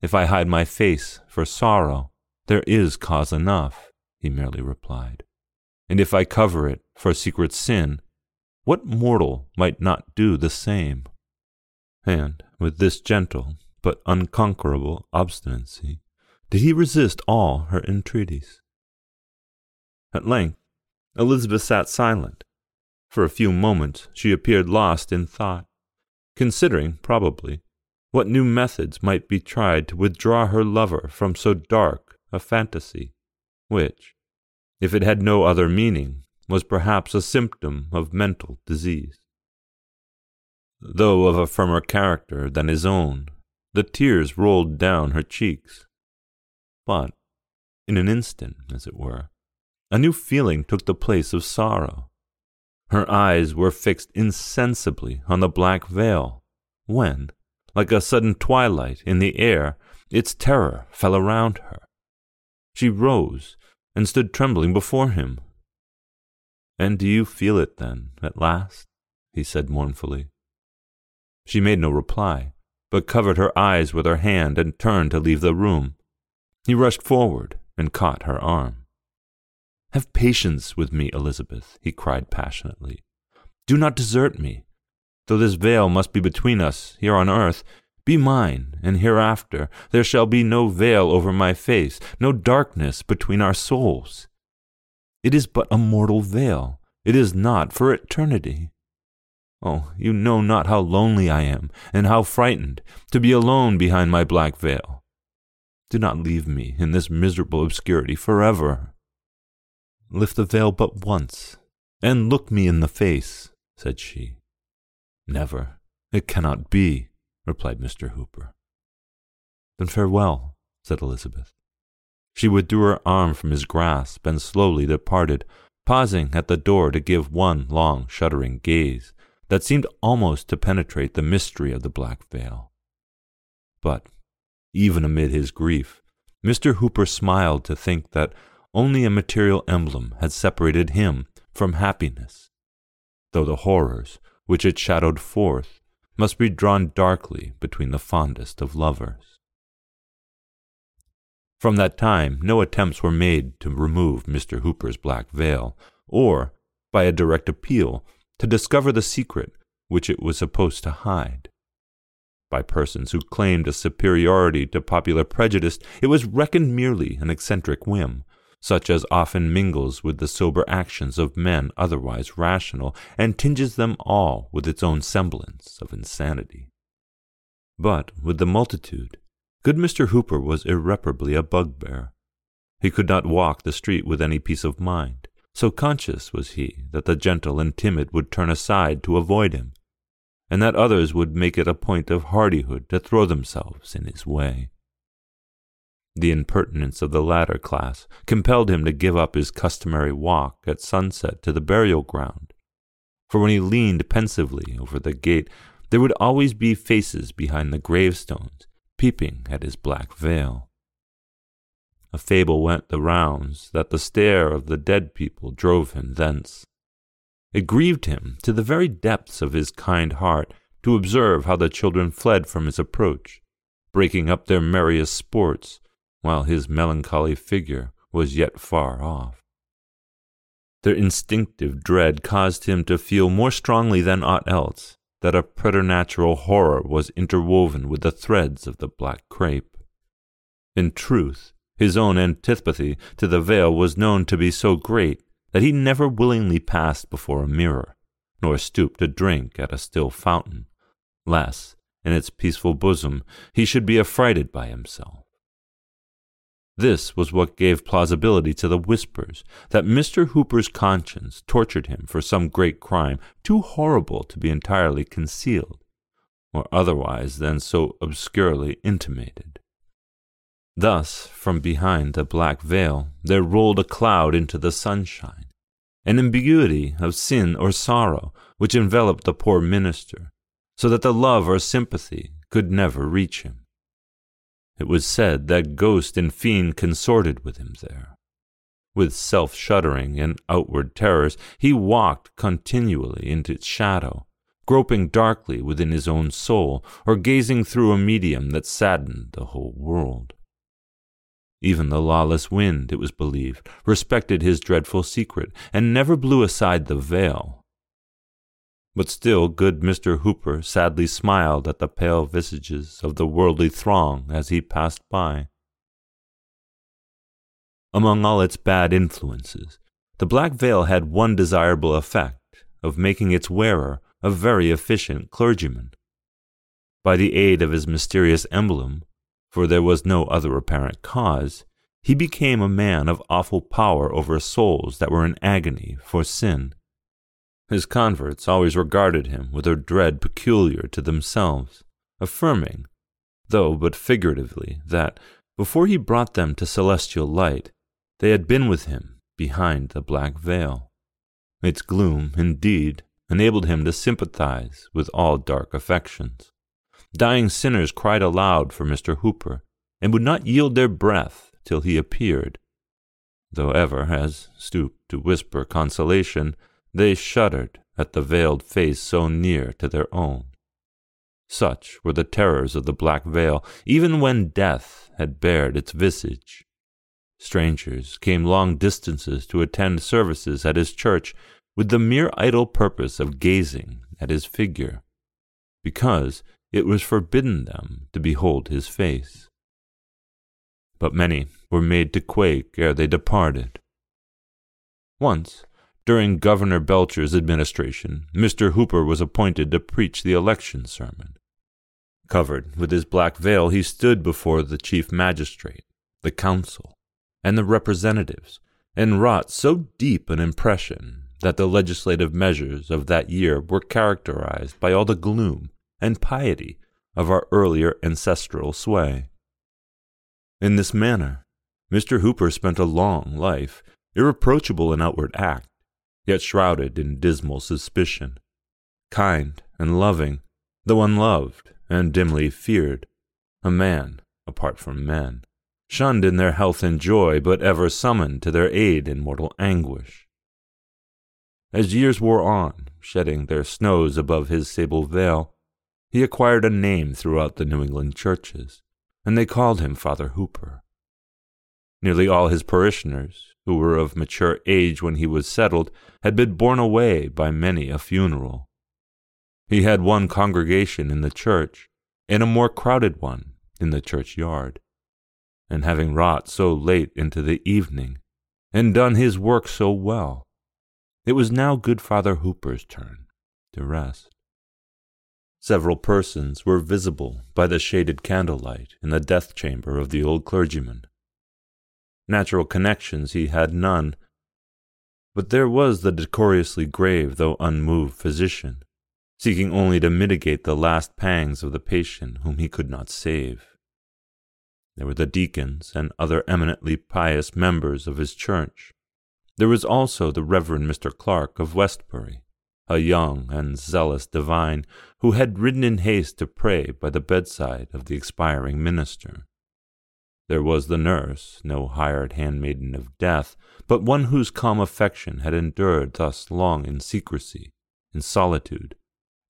If I hide my face for sorrow, there is cause enough, he merely replied. And if I cover it for secret sin, what mortal might not do the same? And with this gentle but unconquerable obstinacy, did he resist all her entreaties. At length, Elizabeth sat silent. For a few moments she appeared lost in thought, considering, probably, what new methods might be tried to withdraw her lover from so dark a fantasy, which, if it had no other meaning, was perhaps a symptom of mental disease. Though of a firmer character than his own, the tears rolled down her cheeks. But, in an instant, as it were, a new feeling took the place of sorrow. Her eyes were fixed insensibly on the black veil, when, like a sudden twilight in the air, its terror fell around her. She rose and stood trembling before him. And do you feel it then, at last? he said mournfully. She made no reply, but covered her eyes with her hand and turned to leave the room. He rushed forward and caught her arm. Have patience with me, Elizabeth, he cried passionately. Do not desert me. Though this veil must be between us here on earth, be mine, and hereafter there shall be no veil over my face, no darkness between our souls. It is but a mortal veil. It is not for eternity. Oh, you know not how lonely I am, and how frightened to be alone behind my black veil. Do not leave me in this miserable obscurity forever. Lift the veil but once, and look me in the face, said she. Never. It cannot be, replied Mr. Hooper. Then farewell, said Elizabeth. She withdrew her arm from his grasp and slowly departed, pausing at the door to give one long, shuddering gaze that seemed almost to penetrate the mystery of the black veil. But, even amid his grief, Mr. Hooper smiled to think that only a material emblem had separated him from happiness, though the horrors which it shadowed forth must be drawn darkly between the fondest of lovers. From that time, no attempts were made to remove Mr. Hooper's black veil, or, by a direct appeal, to discover the secret which it was supposed to hide. By persons who claimed a superiority to popular prejudice, it was reckoned merely an eccentric whim, such as often mingles with the sober actions of men otherwise rational, and tinges them all with its own semblance of insanity. But with the multitude, Good Mr. Hooper was irreparably a bugbear. He could not walk the street with any peace of mind, so conscious was he that the gentle and timid would turn aside to avoid him, and that others would make it a point of hardihood to throw themselves in his way. The impertinence of the latter class compelled him to give up his customary walk at sunset to the burial ground, for when he leaned pensively over the gate, there would always be faces behind the gravestones peeping at his black veil. A fable went the rounds that the stare of the dead people drove him thence. It grieved him to the very depths of his kind heart to observe how the children fled from his approach, breaking up their merriest sports, while his melancholy figure was yet far off. Their instinctive dread caused him to feel more strongly than aught else that a preternatural horror was interwoven with the threads of the black crape. In truth, his own antipathy to the veil was known to be so great that he never willingly passed before a mirror, nor stooped to drink at a still fountain, lest, in its peaceful bosom, he should be affrighted by himself. This was what gave plausibility to the whispers that Mr. Hooper's conscience tortured him for some great crime too horrible to be entirely concealed, or otherwise than so obscurely intimated. Thus, from behind the black veil, there rolled a cloud into the sunshine, an ambiguity of sin or sorrow which enveloped the poor minister, so that the love or sympathy could never reach him. It was said that ghost and fiend consorted with him there. With self shuddering and outward terrors, he walked continually into its shadow, groping darkly within his own soul, or gazing through a medium that saddened the whole world. Even the lawless wind, it was believed, respected his dreadful secret, and never blew aside the veil. But still good Mr. Hooper sadly smiled at the pale visages of the worldly throng as he passed by. Among all its bad influences, the black veil had one desirable effect of making its wearer a very efficient clergyman. By the aid of his mysterious emblem, for there was no other apparent cause, he became a man of awful power over souls that were in agony for sin. His converts always regarded him with a dread peculiar to themselves, affirming, though but figuratively, that, before he brought them to celestial light, they had been with him behind the black veil. Its gloom, indeed, enabled him to sympathize with all dark affections. Dying sinners cried aloud for Mr. Hooper, and would not yield their breath till he appeared, though ever, as stooped to whisper consolation, they shuddered at the veiled face so near to their own. Such were the terrors of the black veil, even when death had bared its visage. Strangers came long distances to attend services at his church with the mere idle purpose of gazing at his figure, because it was forbidden them to behold his face. But many were made to quake ere they departed. Once, during Governor Belcher's administration, Mr. Hooper was appointed to preach the election sermon. Covered with his black veil, he stood before the chief magistrate, the council, and the representatives, and wrought so deep an impression that the legislative measures of that year were characterized by all the gloom and piety of our earlier ancestral sway. In this manner, Mr. Hooper spent a long life, irreproachable in outward act, yet shrouded in dismal suspicion, kind and loving, though unloved and dimly feared, a man apart from men, shunned in their health and joy, but ever summoned to their aid in mortal anguish. As years wore on, shedding their snows above his sable veil, he acquired a name throughout the New England churches, and they called him Father Hooper. Nearly all his parishioners, who were of mature age when he was settled, had been borne away by many a funeral. He had one congregation in the church, and a more crowded one in the churchyard. And having wrought so late into the evening, and done his work so well, it was now good Father Hooper's turn to rest. Several persons were visible by the shaded candlelight in the death chamber of the old clergyman. Natural connections he had none, but there was the decorously grave though unmoved physician, seeking only to mitigate the last pangs of the patient whom he could not save. There were the deacons and other eminently pious members of his church, there was also the Reverend Mr. Clark of Westbury, a young and zealous divine who had ridden in haste to pray by the bedside of the expiring minister. There was the nurse, no hired handmaiden of death, but one whose calm affection had endured thus long in secrecy, in solitude,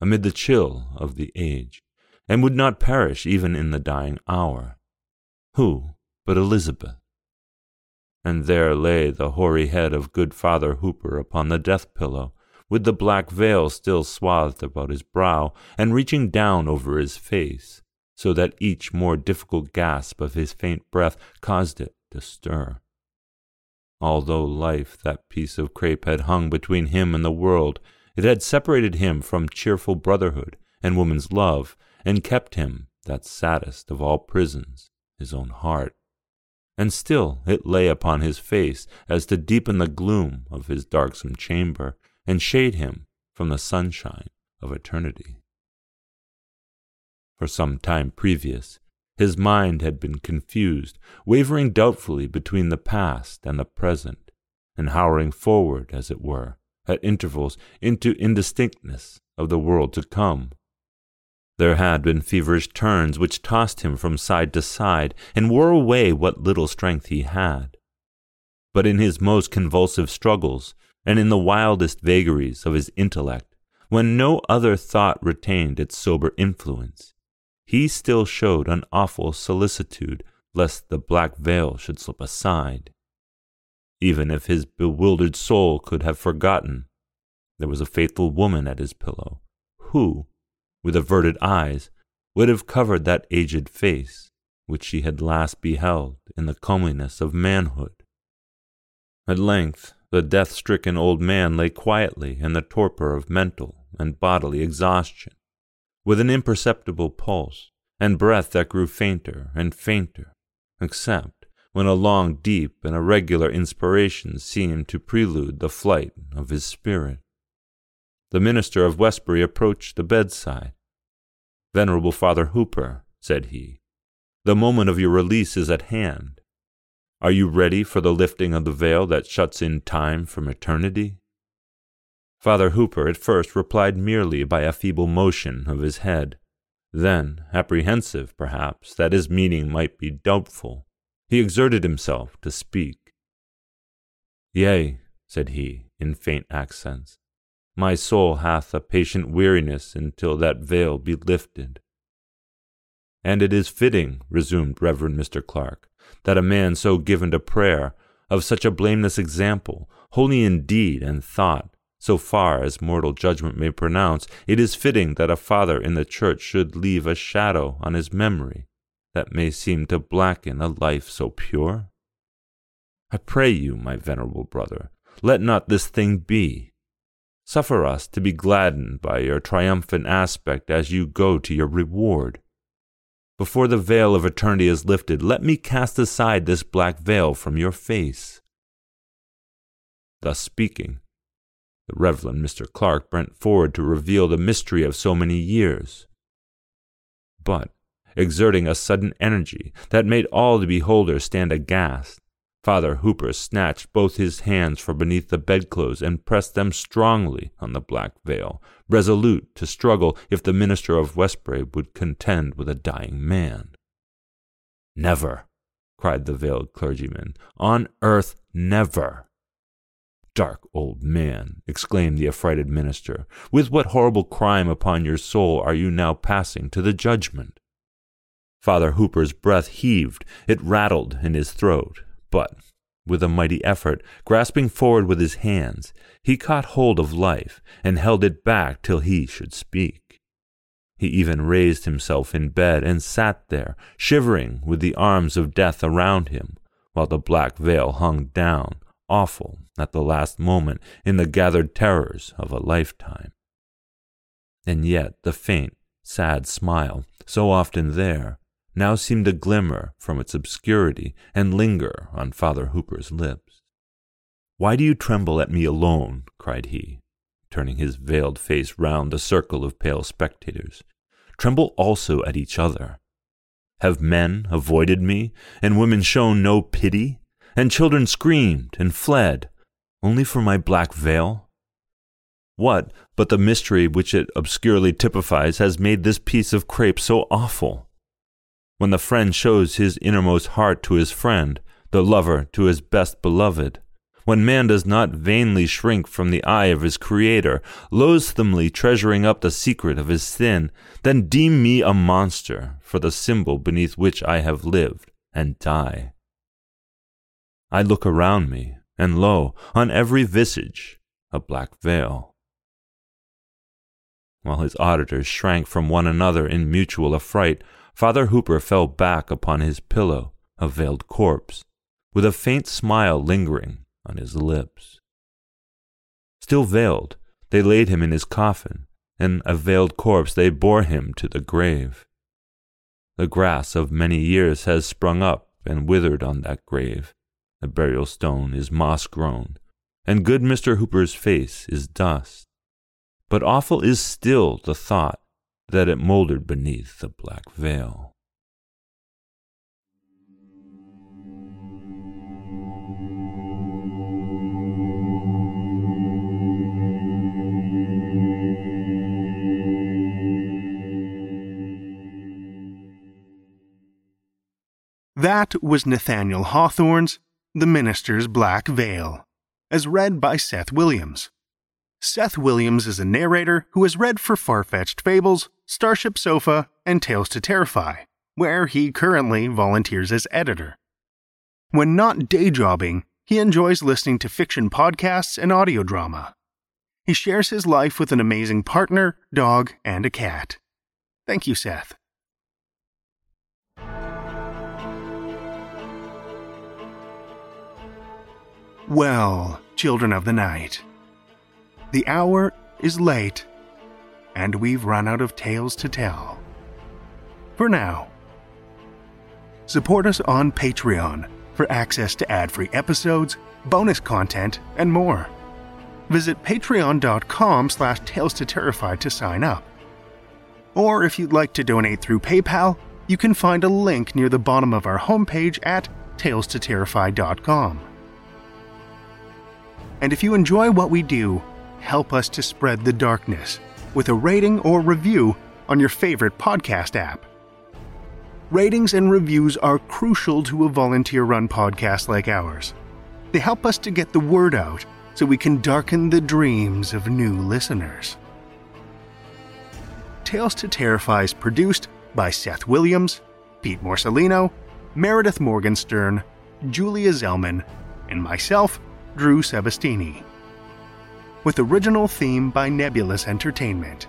amid the chill of the age, and would not perish even in the dying hour. Who but Elizabeth? and there lay the hoary head of good Father Hooper upon the death pillow, with the black veil still swathed about his brow and reaching down over his face, so that each more difficult gasp of his faint breath caused it to stir. Although life, that piece of crape, had hung between him and the world, it had separated him from cheerful brotherhood and woman's love, and kept him, that saddest of all prisons, his own heart and still it lay upon his face as to deepen the gloom of his darksome chamber and shade him from the sunshine of eternity. For some time previous, his mind had been confused, wavering doubtfully between the past and the present, and howling forward, as it were, at intervals into indistinctness of the world to come. There had been feverish turns which tossed him from side to side and wore away what little strength he had. but in his most convulsive struggles, and in the wildest vagaries of his intellect, when no other thought retained its sober influence, he still showed an awful solicitude lest the black veil should slip aside. Even if his bewildered soul could have forgotten, there was a faithful woman at his pillow, who, with averted eyes, would have covered that aged face which she had last beheld in the comeliness of manhood. At length, the death stricken old man lay quietly in the torpor of mental and bodily exhaustion, with an imperceptible pulse and breath that grew fainter and fainter, except when a long, deep, and irregular inspiration seemed to prelude the flight of his spirit. The minister of Westbury approached the bedside. Venerable Father Hooper, said he, the moment of your release is at hand. Are you ready for the lifting of the veil that shuts in time from eternity? Father Hooper at first replied merely by a feeble motion of his head. Then, apprehensive, perhaps, that his meaning might be doubtful, he exerted himself to speak. Yea, said he, in faint accents, my soul hath a patient weariness until that veil be lifted. And it is fitting, resumed Reverend Mr. Clark, that a man so given to prayer, of such a blameless example, holy in deed and thought, so far as mortal judgment may pronounce, it is fitting that a father in the church should leave a shadow on his memory that may seem to blacken a life so pure? I pray you, my venerable brother, let not this thing be. Suffer us to be gladdened by your triumphant aspect as you go to your reward. Before the veil of eternity is lifted, let me cast aside this black veil from your face. Thus speaking, the Reverend Mr. Clark bent forward to reveal the mystery of so many years. But, exerting a sudden energy that made all the beholders stand aghast, Father Hooper snatched both his hands from beneath the bedclothes and pressed them strongly on the black veil, resolute to struggle if the minister of Westbury would contend with a dying man. Never, cried the veiled clergyman, on earth never. Dark old man, exclaimed the affrighted minister, with what horrible crime upon your soul are you now passing to the judgment? Father Hooper's breath heaved, it rattled in his throat, but, with a mighty effort, grasping forward with his hands, he caught hold of life and held it back till he should speak. He even raised himself in bed and sat there, shivering with the arms of death around him, while the black veil hung down, awful at the last moment in the gathered terrors of a lifetime. And yet the faint, sad smile, so often there, now seemed to glimmer from its obscurity and linger on Father Hooper's lips. Why do you tremble at me alone? cried he, turning his veiled face round the circle of pale spectators. Tremble also at each other. Have men avoided me, and women shown no pity? and children screamed and fled, only for my black veil? What but the mystery which it obscurely typifies has made this piece of crape so awful? When the friend shows his innermost heart to his friend, the lover to his best beloved, when man does not vainly shrink from the eye of his Creator, loathsomely treasuring up the secret of his sin, then deem me a monster for the symbol beneath which I have lived and die. I look around me, and lo, on every visage a black veil. While his auditors shrank from one another in mutual affright, Father Hooper fell back upon his pillow, a veiled corpse, with a faint smile lingering on his lips. Still veiled, they laid him in his coffin, and a veiled corpse they bore him to the grave. The grass of many years has sprung up and withered on that grave, the burial stone is moss grown, and good Mr. Hooper's face is dust. But awful is still the thought that it mouldered beneath the black veil. That was Nathaniel Hawthorne's The Minister's Black Veil, as read by Seth Williams. Seth Williams is a narrator who has read for Farfetched Fables, Starship Sofa, and Tales to Terrify, where he currently volunteers as editor. When not day jobbing, he enjoys listening to fiction podcasts and audio drama. He shares his life with an amazing partner, dog, and a cat. Thank you, Seth. Well, children of the night, the hour is late, and we've run out of tales to tell. For now, support us on Patreon for access to ad free episodes, bonus content, and more. Visit patreon.com slash tales to terrify to sign up. Or if you'd like to donate through PayPal, you can find a link near the bottom of our homepage at talestoterrify.com. And if you enjoy what we do, help us to spread the darkness with a rating or review on your favorite podcast app. Ratings and reviews are crucial to a volunteer run podcast like ours. They help us to get the word out so we can darken the dreams of new listeners. Tales to Terrify is produced by Seth Williams, Pete Morcellino, Meredith Morgenstern, Julia Zellman, and myself, Drew Sebastini. With original theme by Nebulus Entertainment.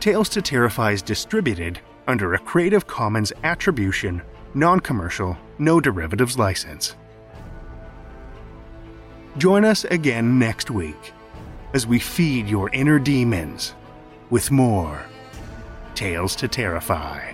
Tales to Terrify is distributed under a Creative Commons Attribution, Non Commercial, No Derivatives license. Join us again next week as we feed your inner demons with more Tales to Terrify.